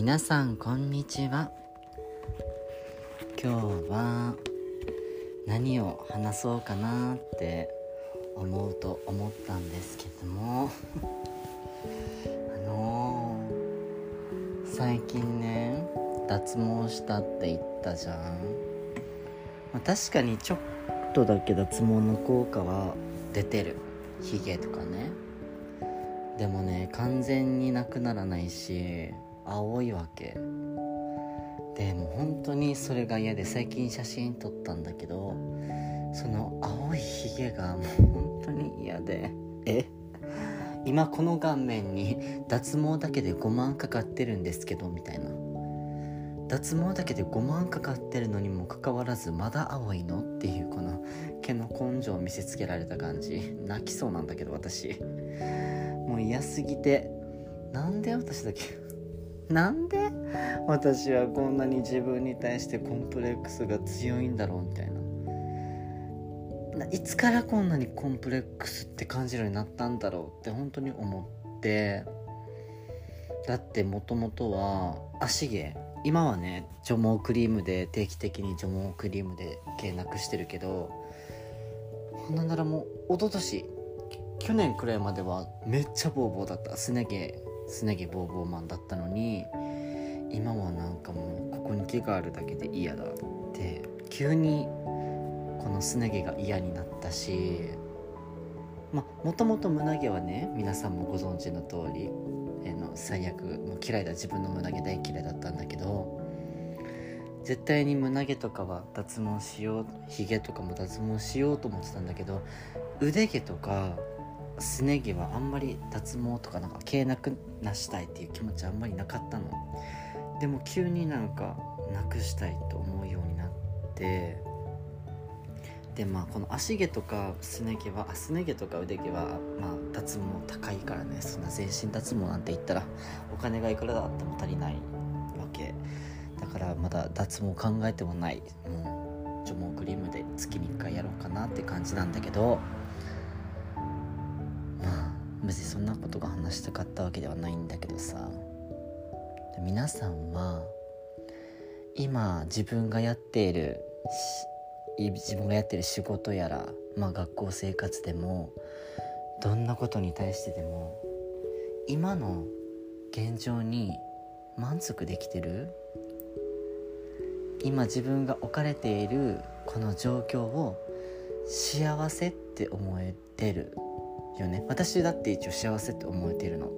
皆さんこんにちは。今日は何を話そうかなって思うと思ったんですけども。あのー、最近ね脱毛したって言ったじゃん、まあ、確かにちょっとだけ脱毛の効果は出てる。ヒゲとかね。でもね完全になくならないし青いわけ。でも本当にそれが嫌で最近写真撮ったんだけどその青いヒゲがもう本当に嫌で。え？今この顔面に 脱毛だけで5万かかってるんですけどみたいな。脱毛だけで5万かかってるのにもかかわらずまだ青いの？っていうこの毛の根性を見せつけられた感じ。泣きそうなんだけど私。もう嫌すぎて。なんで私だけなんで私はこんなに自分に対してコンプレックスが強いんだろうみたいな。いつからこんなにコンプレックスって感じるようになったんだろうって本当に思って。だってもともとは足毛今はね除毛クリームで定期的に除毛クリームで毛なくしてるけどなんならもう一昨年去年くらいまではめっちゃボーボーだった。すね毛。すね毛ボーボーマンだったのに今はなんかもうここに毛があるだけで嫌だって急にこのすね毛が嫌になったしまあもともと胸毛はね皆さんもご存知の通り、えの最悪もう嫌いだ自分の胸毛大嫌いだったんだけど絶対に胸毛とかは脱毛しようひげとかも脱毛しようと思ってたんだけど腕毛とかすね毛はあんまり脱毛とかなんか毛なくなしたいっていう気持ちあんまりなかったの。でも急になんかなくしたいと思うようになって。でまあこの足毛とかすね毛はあすね毛とか腕毛はまあ脱毛高いからね。そんな全身脱毛なんて言ったらお金がいくらだっても足りないわけ。だからまだ脱毛考えてもない。もう除毛クリームで月に1回やろうかなって感じなんだけど。別にそんなことが話したかったわけではないんだけどさ。皆さんは今自分がやっている自分がやってる仕事やら、まあ、学校生活でもどんなことに対してでも今の現状に満足できてる？今自分が置かれているこの状況を幸せって思えてる？よね。私だって一応幸せって思えてるの。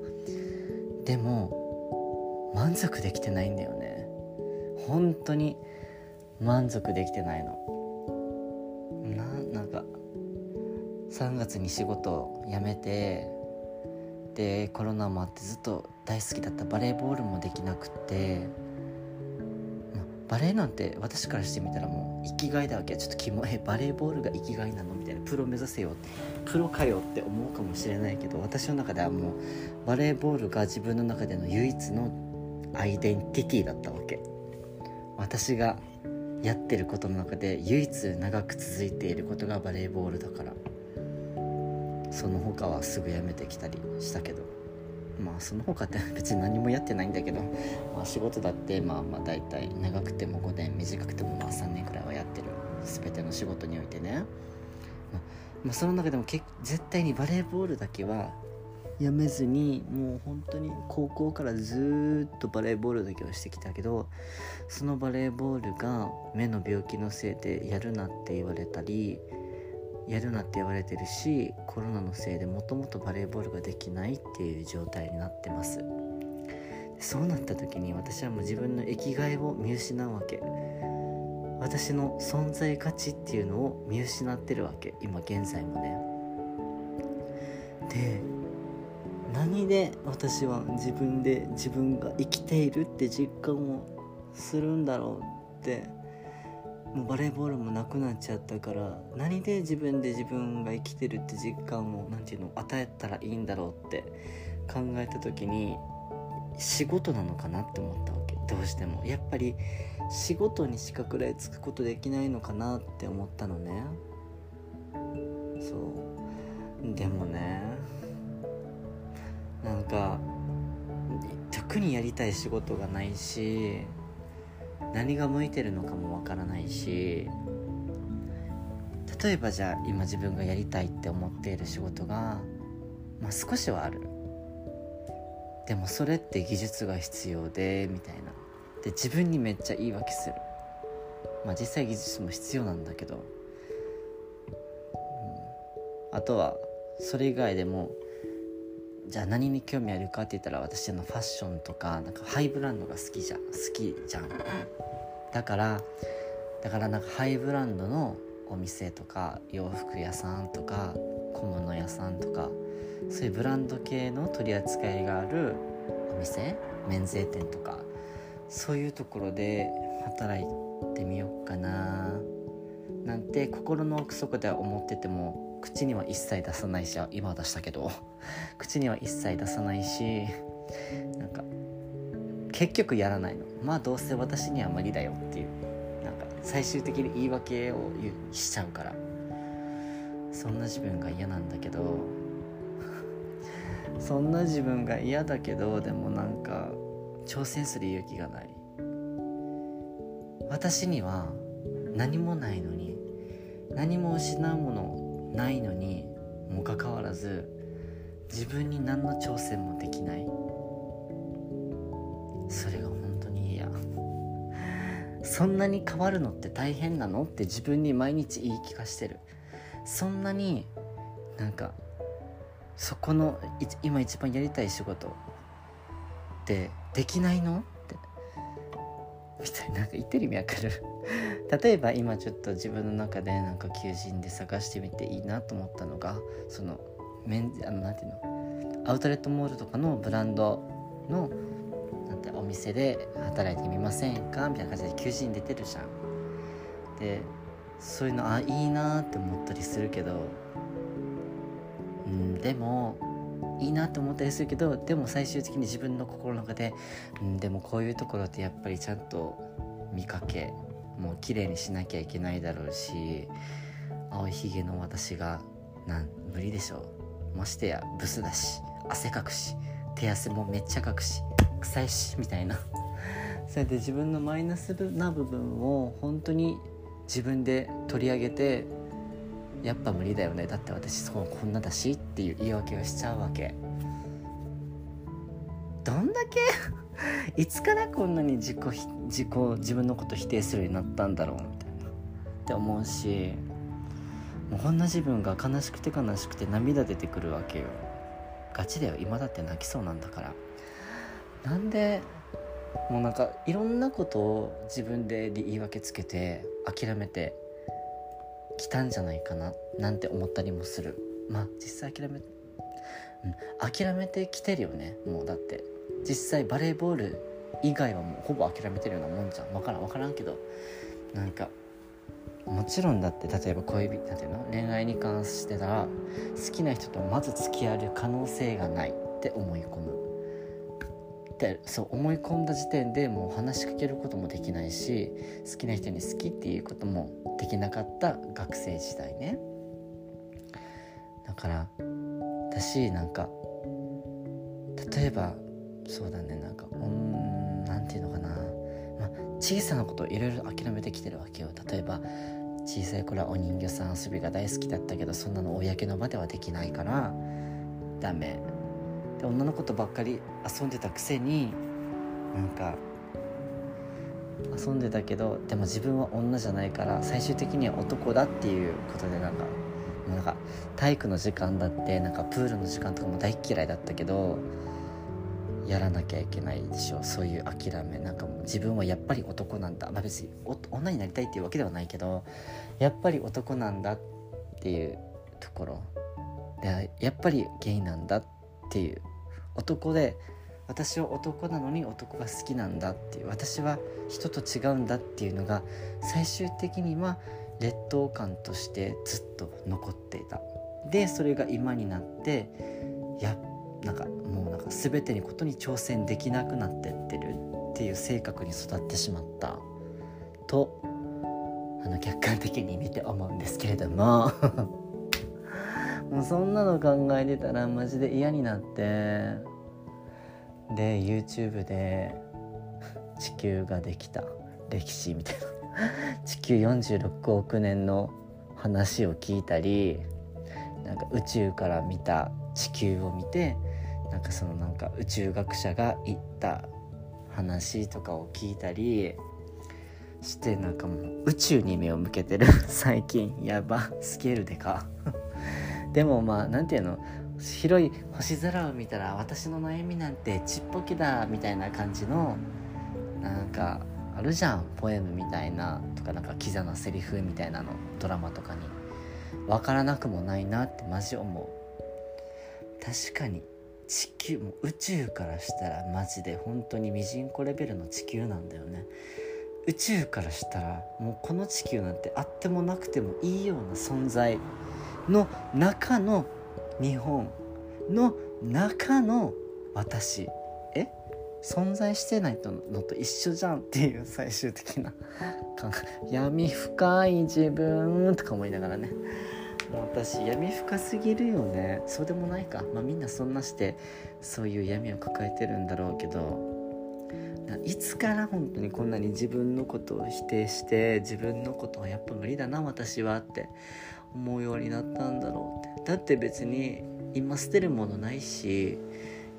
でも満足できてないんだよね。本当に満足できてないの。ななんか3月に仕事を辞めてでコロナもあってずっと大好きだったバレーボールもできなくってバレーなんて私からしてみたらもう生きがいだわけ。ちょっとキモえバレーボールが生きがいなの？みたいな。プロ目指せよ。プロかよって思うかもしれないけど私の中ではもうバレーボールが自分の中での唯一のアイデンティティだったわけ。私がやってることの中で唯一長く続いていることがバレーボールだから。その他はすぐ辞めてきたりしたけど。まあその他って別に何もやってないんだけど、まあ、仕事だってまあまあ大体長くても5年短くてもまあ3年くらいはやってる。全ての仕事においてね、ま、まあ、その中でもけ絶対にバレーボールだけはやめずにもう本当に高校からずっとバレーボールだけをしてきたけどそのバレーボールが目の病気のせいでやるなって言われたりやるなって言われてるしコロナのせいでもともとバレーボールができないっていう状態になってます。そうなった時に私はもう自分の生きがいを見失うわけ。私の存在価値っていうのを見失ってるわけ。今現在もね。で何で私は自分で自分が生きているって実感をするんだろうってもうバレーボールもなくなっちゃったから何で自分で自分が生きてるって実感を何て言うの与えたらいいんだろうって考えた時に仕事なのかなって思ったわけ。どうしても。やっぱり仕事にしか食らいつくことできないのかなって思ったのね。そう。でもねなんか特にやりたい仕事がないし何が向いてるのかもわからないし例えばじゃあ今自分がやりたいって思っている仕事が、まあ、少しはある。でもそれって技術が必要でみたいな。で自分にめっちゃ言い訳する。まあ実際技術も必要なんだけど、うん、あとはそれ以外でもじゃあ何に興味あるかって言ったら私のファッションとかなんかハイブランドが好きじゃん好きじゃん。だからだからなんかハイブランドのお店とか洋服屋さんとか小物屋さんとかそういうブランド系の取り扱いがあるお店免税店とかそういうところで働いてみようかな。なんて心の奥底では思ってても口には一切出さないし今は出したけど 口には一切出さないしなんか結局やらないの。まあどうせ私には無理だよっていうなんか最終的に言い訳をしちゃうから。そんな自分が嫌なんだけど そんな自分が嫌だけどでもなんか挑戦する勇気がない。私には何もないのに何も失うものないのにもかかわらず自分に何の挑戦もできない。それが本当に嫌。そんなに変わるのって大変なの？って自分に毎日言い聞かしてる。そんなになんかそこの今一番やりたい仕事ってできないの？みたいななんか言ってる意味わかる。例えば今ちょっと自分の中でなんか求人で探してみていいなと思ったのがそのメンあのなんていうの？アウトレットモールとかのブランドのなんてお店で働いてみませんかみたいな感じで求人出てるじゃん。でそういうのあいいなって思ったりするけど。うんでもいいなって思ったりするけどでも最終的に自分の心の中でうんでもこういうところってやっぱりちゃんと見かけもう綺麗にしなきゃいけないだろうし青いひげの私がなん無理でしょう。ましてやブスだし汗かくし手汗もめっちゃかくし臭いしみたいな。それで自分のマイナスな部分を本当に自分で取り上げてやっぱ無理だよね。だって私そうこんなだしっていう言い訳をしちゃうわけ。どんだけ いつからこんなに自己自己自分のこと否定するようになったんだろうみたいな。って思うしもうこんな自分が悲しくて悲しくて涙出てくるわけよ。ガチだよ。今だって泣きそうなんだから。なんでもうなんかいろんなことを自分で言い訳つけて諦めてきたんじゃないかななんて思ったりもする。まあ実際諦めうん、諦めてきてるよね。もうだって。実際バレーボール以外はもうほぼ諦めてるようなもんじゃん。分からん分からんけど。なんかもちろんだって例えば恋人なんていうの恋愛に関してたら好きな人とまず付き合う可能性がないって思い込む。でそう思い込んだ時点でもう話しかけることもできないし好きな人に好きっていうこともできなかった学生時代ね。だから私なんか例えばそうだねなんかうんなんていうのかな、まあ、小さなこといろいろ諦めてきてるわけよ。例えば小さい頃はお人形さん遊びが大好きだったけどそんなの公の場ではできないからダメ。で女の子とばっかり遊んでたくせになんか遊んでたけどでも自分は女じゃないから最終的には男だっていうことでなんかなんか体育の時間だってなんかプールの時間とかも大嫌いだったけどやらなきゃいけないでしょ。そういう諦め。なんかもう自分はやっぱり男なんだ、まあ、別に女になりたいっていうわけではないけどやっぱり男なんだっていうところ。でやっぱりゲイなんだっていう男で私は男なのに男が好きなんだっていう私は人と違うんだっていうのが最終的には劣等感としてずっと残っていた。でそれが今になってやなんかもうなんか全てにことに挑戦できなくなってってるっていう性格に育ってしまった。とあの客観的に見て思うんですけれども。もうそんなの考えてたらマジで嫌になって。で YouTube で地球ができた歴史みたいな。地球46億年の話を聞いたりなんか宇宙から見た地球を見てなんかそのなんか宇宙学者が言った話とかを聞いたりしてなんかもう宇宙に目を向けてる。最近やば。スケールでか。でもまあ何て言うの？広い星空を見たら私の悩みなんてちっぽけだみたいな感じのなんかあるじゃんポエムみたいなとかなんかキザなセリフみたいなのドラマとかに。分からなくもないなってマジ思う。確かに地球も宇宙からしたらマジで本当にミジンコレベルの地球なんだよね。宇宙からしたらもうこの地球なんてあってもなくてもいいような存在の中の日本の中の私。え？存在してないのと一緒じゃんっていう最終的な。闇深い自分とか思いながらね。もう私闇深すぎるよね。そうでもないか。まあみんなそんなしてそういう闇を抱えてるんだろうけど。いつから本当にこんなに自分のことを否定して自分のことはやっぱ無理だな私はって思うようになったんだろうって。だって別に今捨てるものないし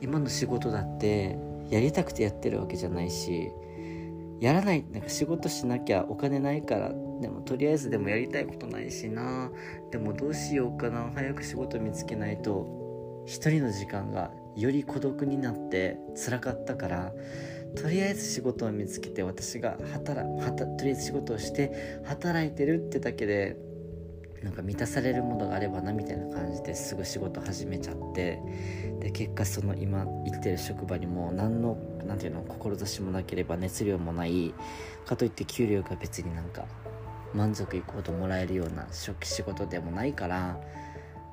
今の仕事だってやりたくてやってるわけじゃないしやらないなんか仕事しなきゃお金ないからでもとりあえずでもやりたいことないしなでもどうしようかな早く仕事見つけないと一人の時間がより孤独になって辛かったからとりあえず仕事を見つけて私が働とりあえず仕事をして働いてるってだけでなんか満たされるものがあればなみたいな感じですぐ仕事始めちゃってで結果その今生きてる職場にも何の何ていうの志もなければ熱量もないかといって給料が別になんか満足いくほどもらえるような初期仕事でもないから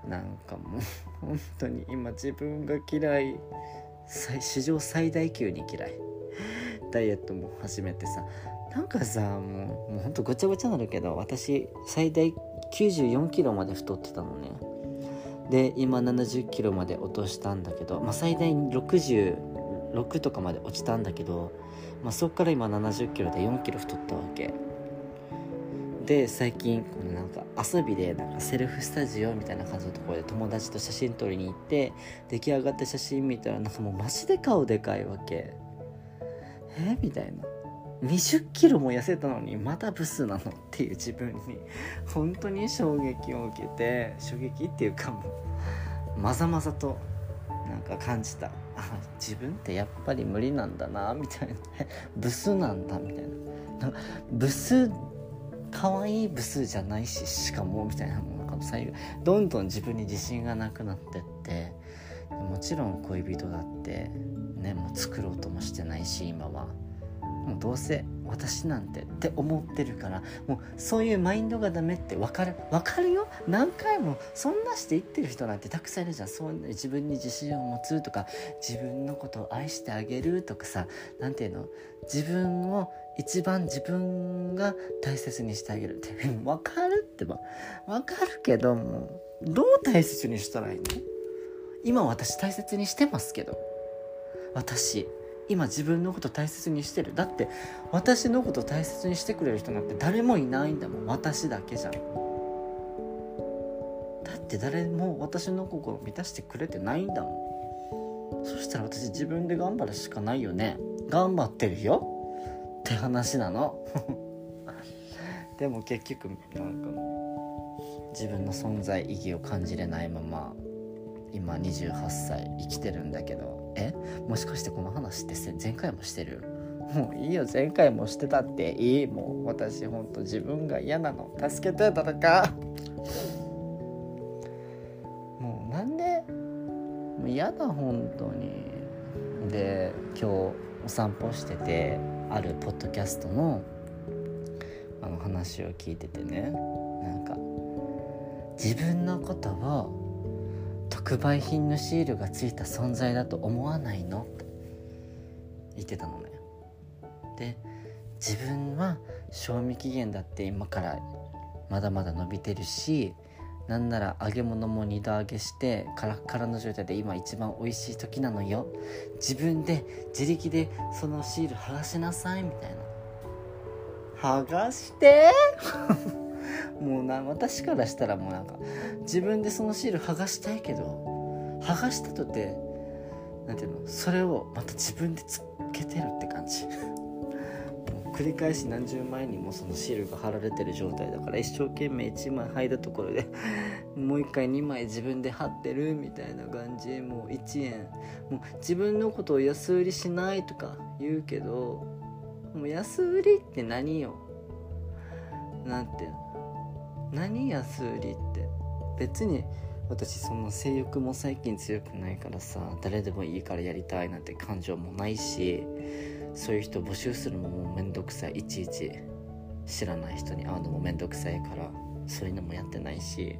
なんかもう本当に今自分が嫌い史上最大級に嫌いダイエットも始めてさなんかさもうもうほんとごちゃごちゃなるけど私最大94キロまで太ってたのね。で今70キロまで落としたんだけど、まあ、最大66とかまで落ちたんだけど、まあ、そっから今70キロで4キロ太ったわけ。で最近このなんか遊びでなんかセルフスタジオみたいな感じのところで友達と写真撮りに行って出来上がった写真見たらなんかもうマジで顔でかいわけ。え？みたいな。20キロも痩せたのにまだブスなのっていう自分に本当に衝撃を受けて衝撃っていうかもうまざまざとなんか感じた。あ自分ってやっぱり無理なんだなみたいな。ブスなんだみたいな。なブス可愛いブスじゃないししかもみたいなもの最後どんどん自分に自信がなくなってってもちろん恋人だってねもう作ろうともしてないし今は。もうどうせ私なんてって思ってるからもうそういうマインドがダメって分かる分かるよ？何回もそんなして言ってる人なんてたくさんいるじゃん。そう自分に自信を持つとか自分のことを愛してあげるとかさ何ていうの？自分を一番自分が大切にしてあげる。って分かるってば。分かるけどもどう大切にしたらいいの？今私大切にしてますけど。私。今自分のこと大切にしてる。だって私のこと大切にしてくれる人なんて誰もいないんだもん。私だけじゃん。だって誰も私の心を満たしてくれてないんだもん。そしたら私自分で頑張るしかないよね。頑張ってるよ。って話なの。でも結局なんか自分の存在意義を感じれないまま。今28歳生きてるんだけどえ？もしかしてこの話って前回もしてる？もういいよ前回もしてたっていい。もう私ほんと自分が嫌なの。助けて誰かもうなんで？もう嫌だ本当に。で今日お散歩しててあるポッドキャストのあの話を聞いててね。なんか自分のことを特売品のシールがついた存在だと思わないの？って言ってたのね。で自分は賞味期限だって今からまだまだ伸びてるしなんなら揚げ物も二度揚げしてカラッカラの状態で今一番美味しい時なのよ。自分で自力でそのシール剥がしなさいみたいな。剥がしてもうな私からしたらもうなんか自分でそのシール剥がしたいけど剥がしたとて何ていうのそれをまた自分でつけてるって感じ。繰り返し何十枚にもそのシールが貼られてる状態だから一生懸命1枚剥いだところでもう1回2枚自分で貼ってるみたいな感じ。もう1円。もう自分のことを安売りしないとか言うけどもう安売りって何よ？なんて何安売りって。別に私そんな性欲も最近強くないからさ誰でもいいからやりたいなんて感情もないしそういう人募集するのもめんどくさい。いちいち知らない人に会うのもめんどくさいからそういうのもやってないし。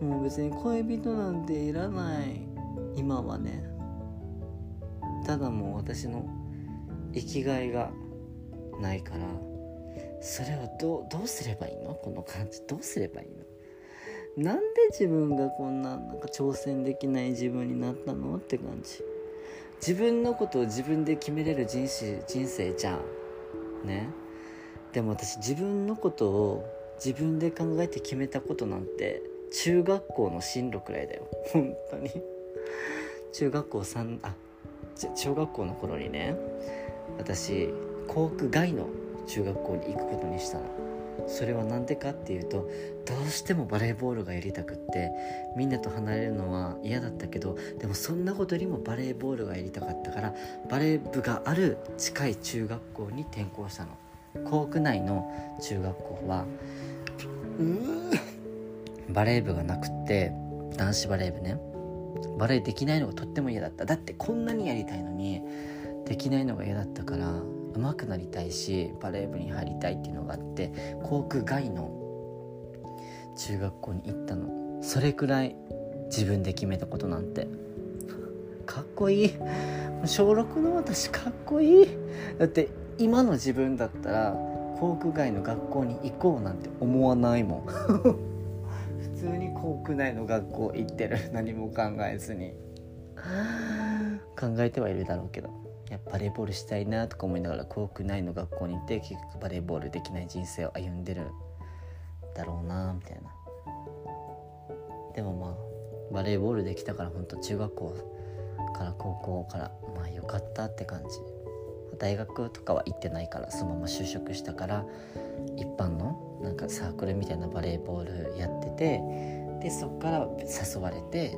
もう別に恋人なんていらない。今はね。ただもう私の生きがいがないからそれをどどうすればいいの？この感じどうすればいいの？なんで自分がこんななんか挑戦できない自分になったの？って感じ。自分のことを自分で決めれる人生人生じゃん。ね？でも私自分のことを自分で考えて決めたことなんて中学校の進路くらいだよ。本当に。中学校3あ小学校の頃にね私校区外の中学校に行くことにしたの。それは何でかっていうとどうしてもバレーボールがやりたくってみんなと離れるのは嫌だったけどでもそんなことよりもバレーボールがやりたかったからバレー部がある近い中学校に転校したの。校区内の中学校はバレー部がなくって男子バレー部ね。バレーできないのがとっても嫌だった。だってこんなにやりたいのにできないのが嫌だったから上手くなりたいしバレー部に入りたいっていうのがあって航空外の中学校に行ったの。それくらい自分で決めたことなんて。かっこいい。小6の私かっこいい。だって今の自分だったら航空外の学校に行こうなんて思わないもん。普通に航空内の学校行ってる。何も考えずに。考えてはいるだろうけど。やバレーボールしたいなとか思いながら校区内の学校に行って結局バレーボールできない人生を歩んでるだろうなみたいな。でもまあバレーボールできたから本当中学校から高校からまあよかったって感じ。大学とかは行ってないからそのまま就職したから一般のなんかサークルみたいなバレーボールやっててでそっから誘われて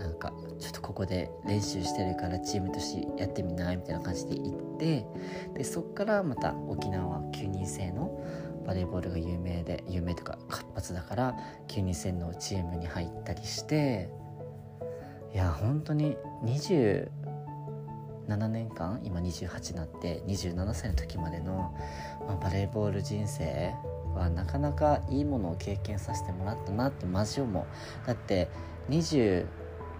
なんかちょっとここで練習してるからチームとしてやってみないみたいな感じで行ってでそっからまた沖縄9人制のバレーボールが有名で有名とか活発だから9人制のチームに入ったりしていや本当に27年間今28になって27歳の時までの、まあ、バレーボール人生はなかなかいいものを経験させてもらったなってマジ思う。だって20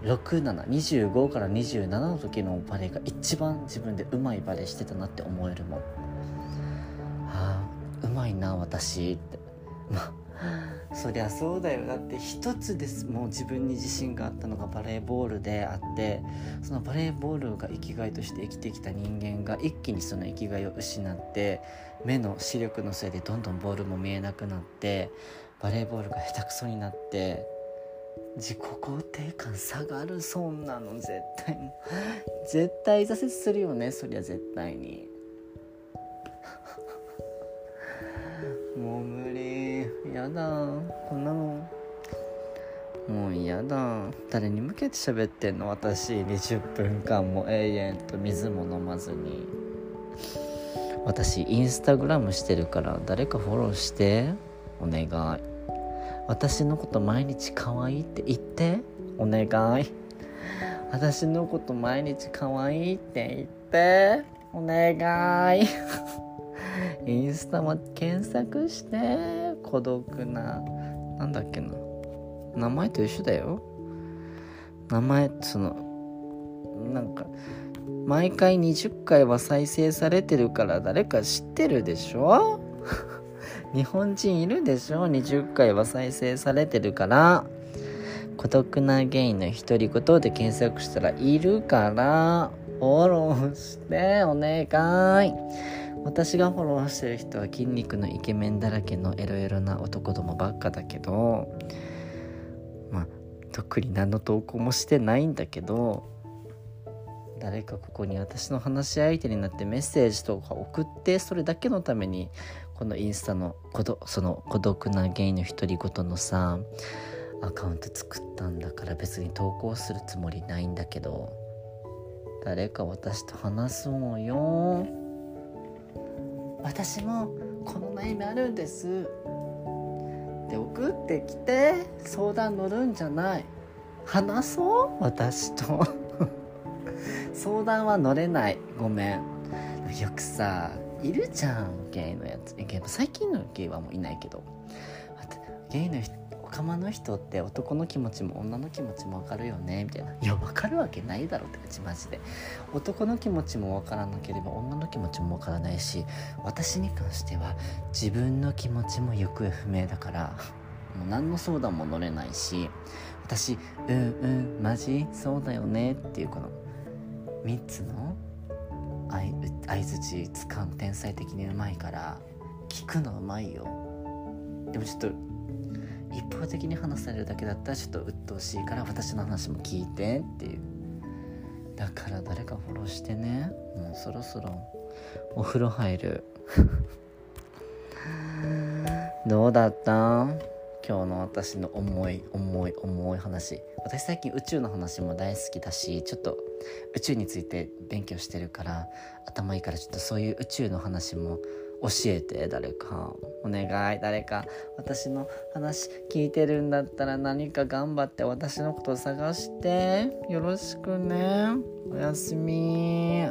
6725から27の時のバレエが一番自分でうまいバレエしてたなって思えるもん。ああうまいな私って。まあそりゃそうだよ。だって一つですもう自分に自信があったのがバレーボールであってそのバレーボールが生きがいとして生きてきた人間が一気にその生きがいを失って目の視力のせいでどんどんボールも見えなくなってバレーボールが下手くそになって自己肯定感下がるそんなの絶対絶対挫折するよねそりゃ絶対に。もう無理。やだ。こんなのもう嫌だ。誰に向けて喋ってんの？私20分間も永遠と水も飲まずに。私インスタグラムしてるから誰かフォローして。お願い。私のこと毎日可愛いって言って。お願い。私のこと毎日可愛いって言って。お願い。インスタも検索して。孤独な。なんだっけな。名前と一緒だよ。名前そのなんか毎回20回は再生されてるから誰か知ってるでしょ？日本人いるでしょ？20回は再生されてるから。孤独なゲイの独り言で検索したらいるから。フォローしてお願い。私がフォローしてる人は筋肉のイケメンだらけのエロエロな男どもばっかだけど。まあ特に何の投稿もしてないんだけど。誰かここに私の話し相手になってメッセージとか送ってそれだけのためにこのインスタのその孤独なゲイの独り言のさアカウント作ったんだから別に投稿するつもりないんだけど誰か私と話そうよ。私もこの悩みあるんです。で送ってきて相談乗るんじゃない。話そう私と。相談は乗れない。ごめん。よくさいるじゃんゲイのやつ。最近のゲイはもういないけど。ゲイの人オカマの人って男の気持ちも女の気持ちも分かるよね？みたいな。いや分かるわけないだろって感じマジで。男の気持ちも分からなければ女の気持ちも分からないし私に関しては自分の気持ちも行方不明だからもう何の相談も乗れないし私うんうんマジ？そうだよね？っていうこの3つの相づち使うの天才的にうまいから聞くのうまいよ。でもちょっと一方的に話されるだけだったらちょっと鬱陶しいから私の話も聞いてっていう。だから誰かフォローしてね。もうそろそろお風呂入る。どうだった？今日の私の重い重い重い話。私最近宇宙の話も大好きだしちょっと宇宙について勉強してるから頭いいからちょっとそういう宇宙の話も教えて誰か。お願い誰か。私の話聞いてるんだったら何か頑張って私のことを探して。よろしくね。おやすみ。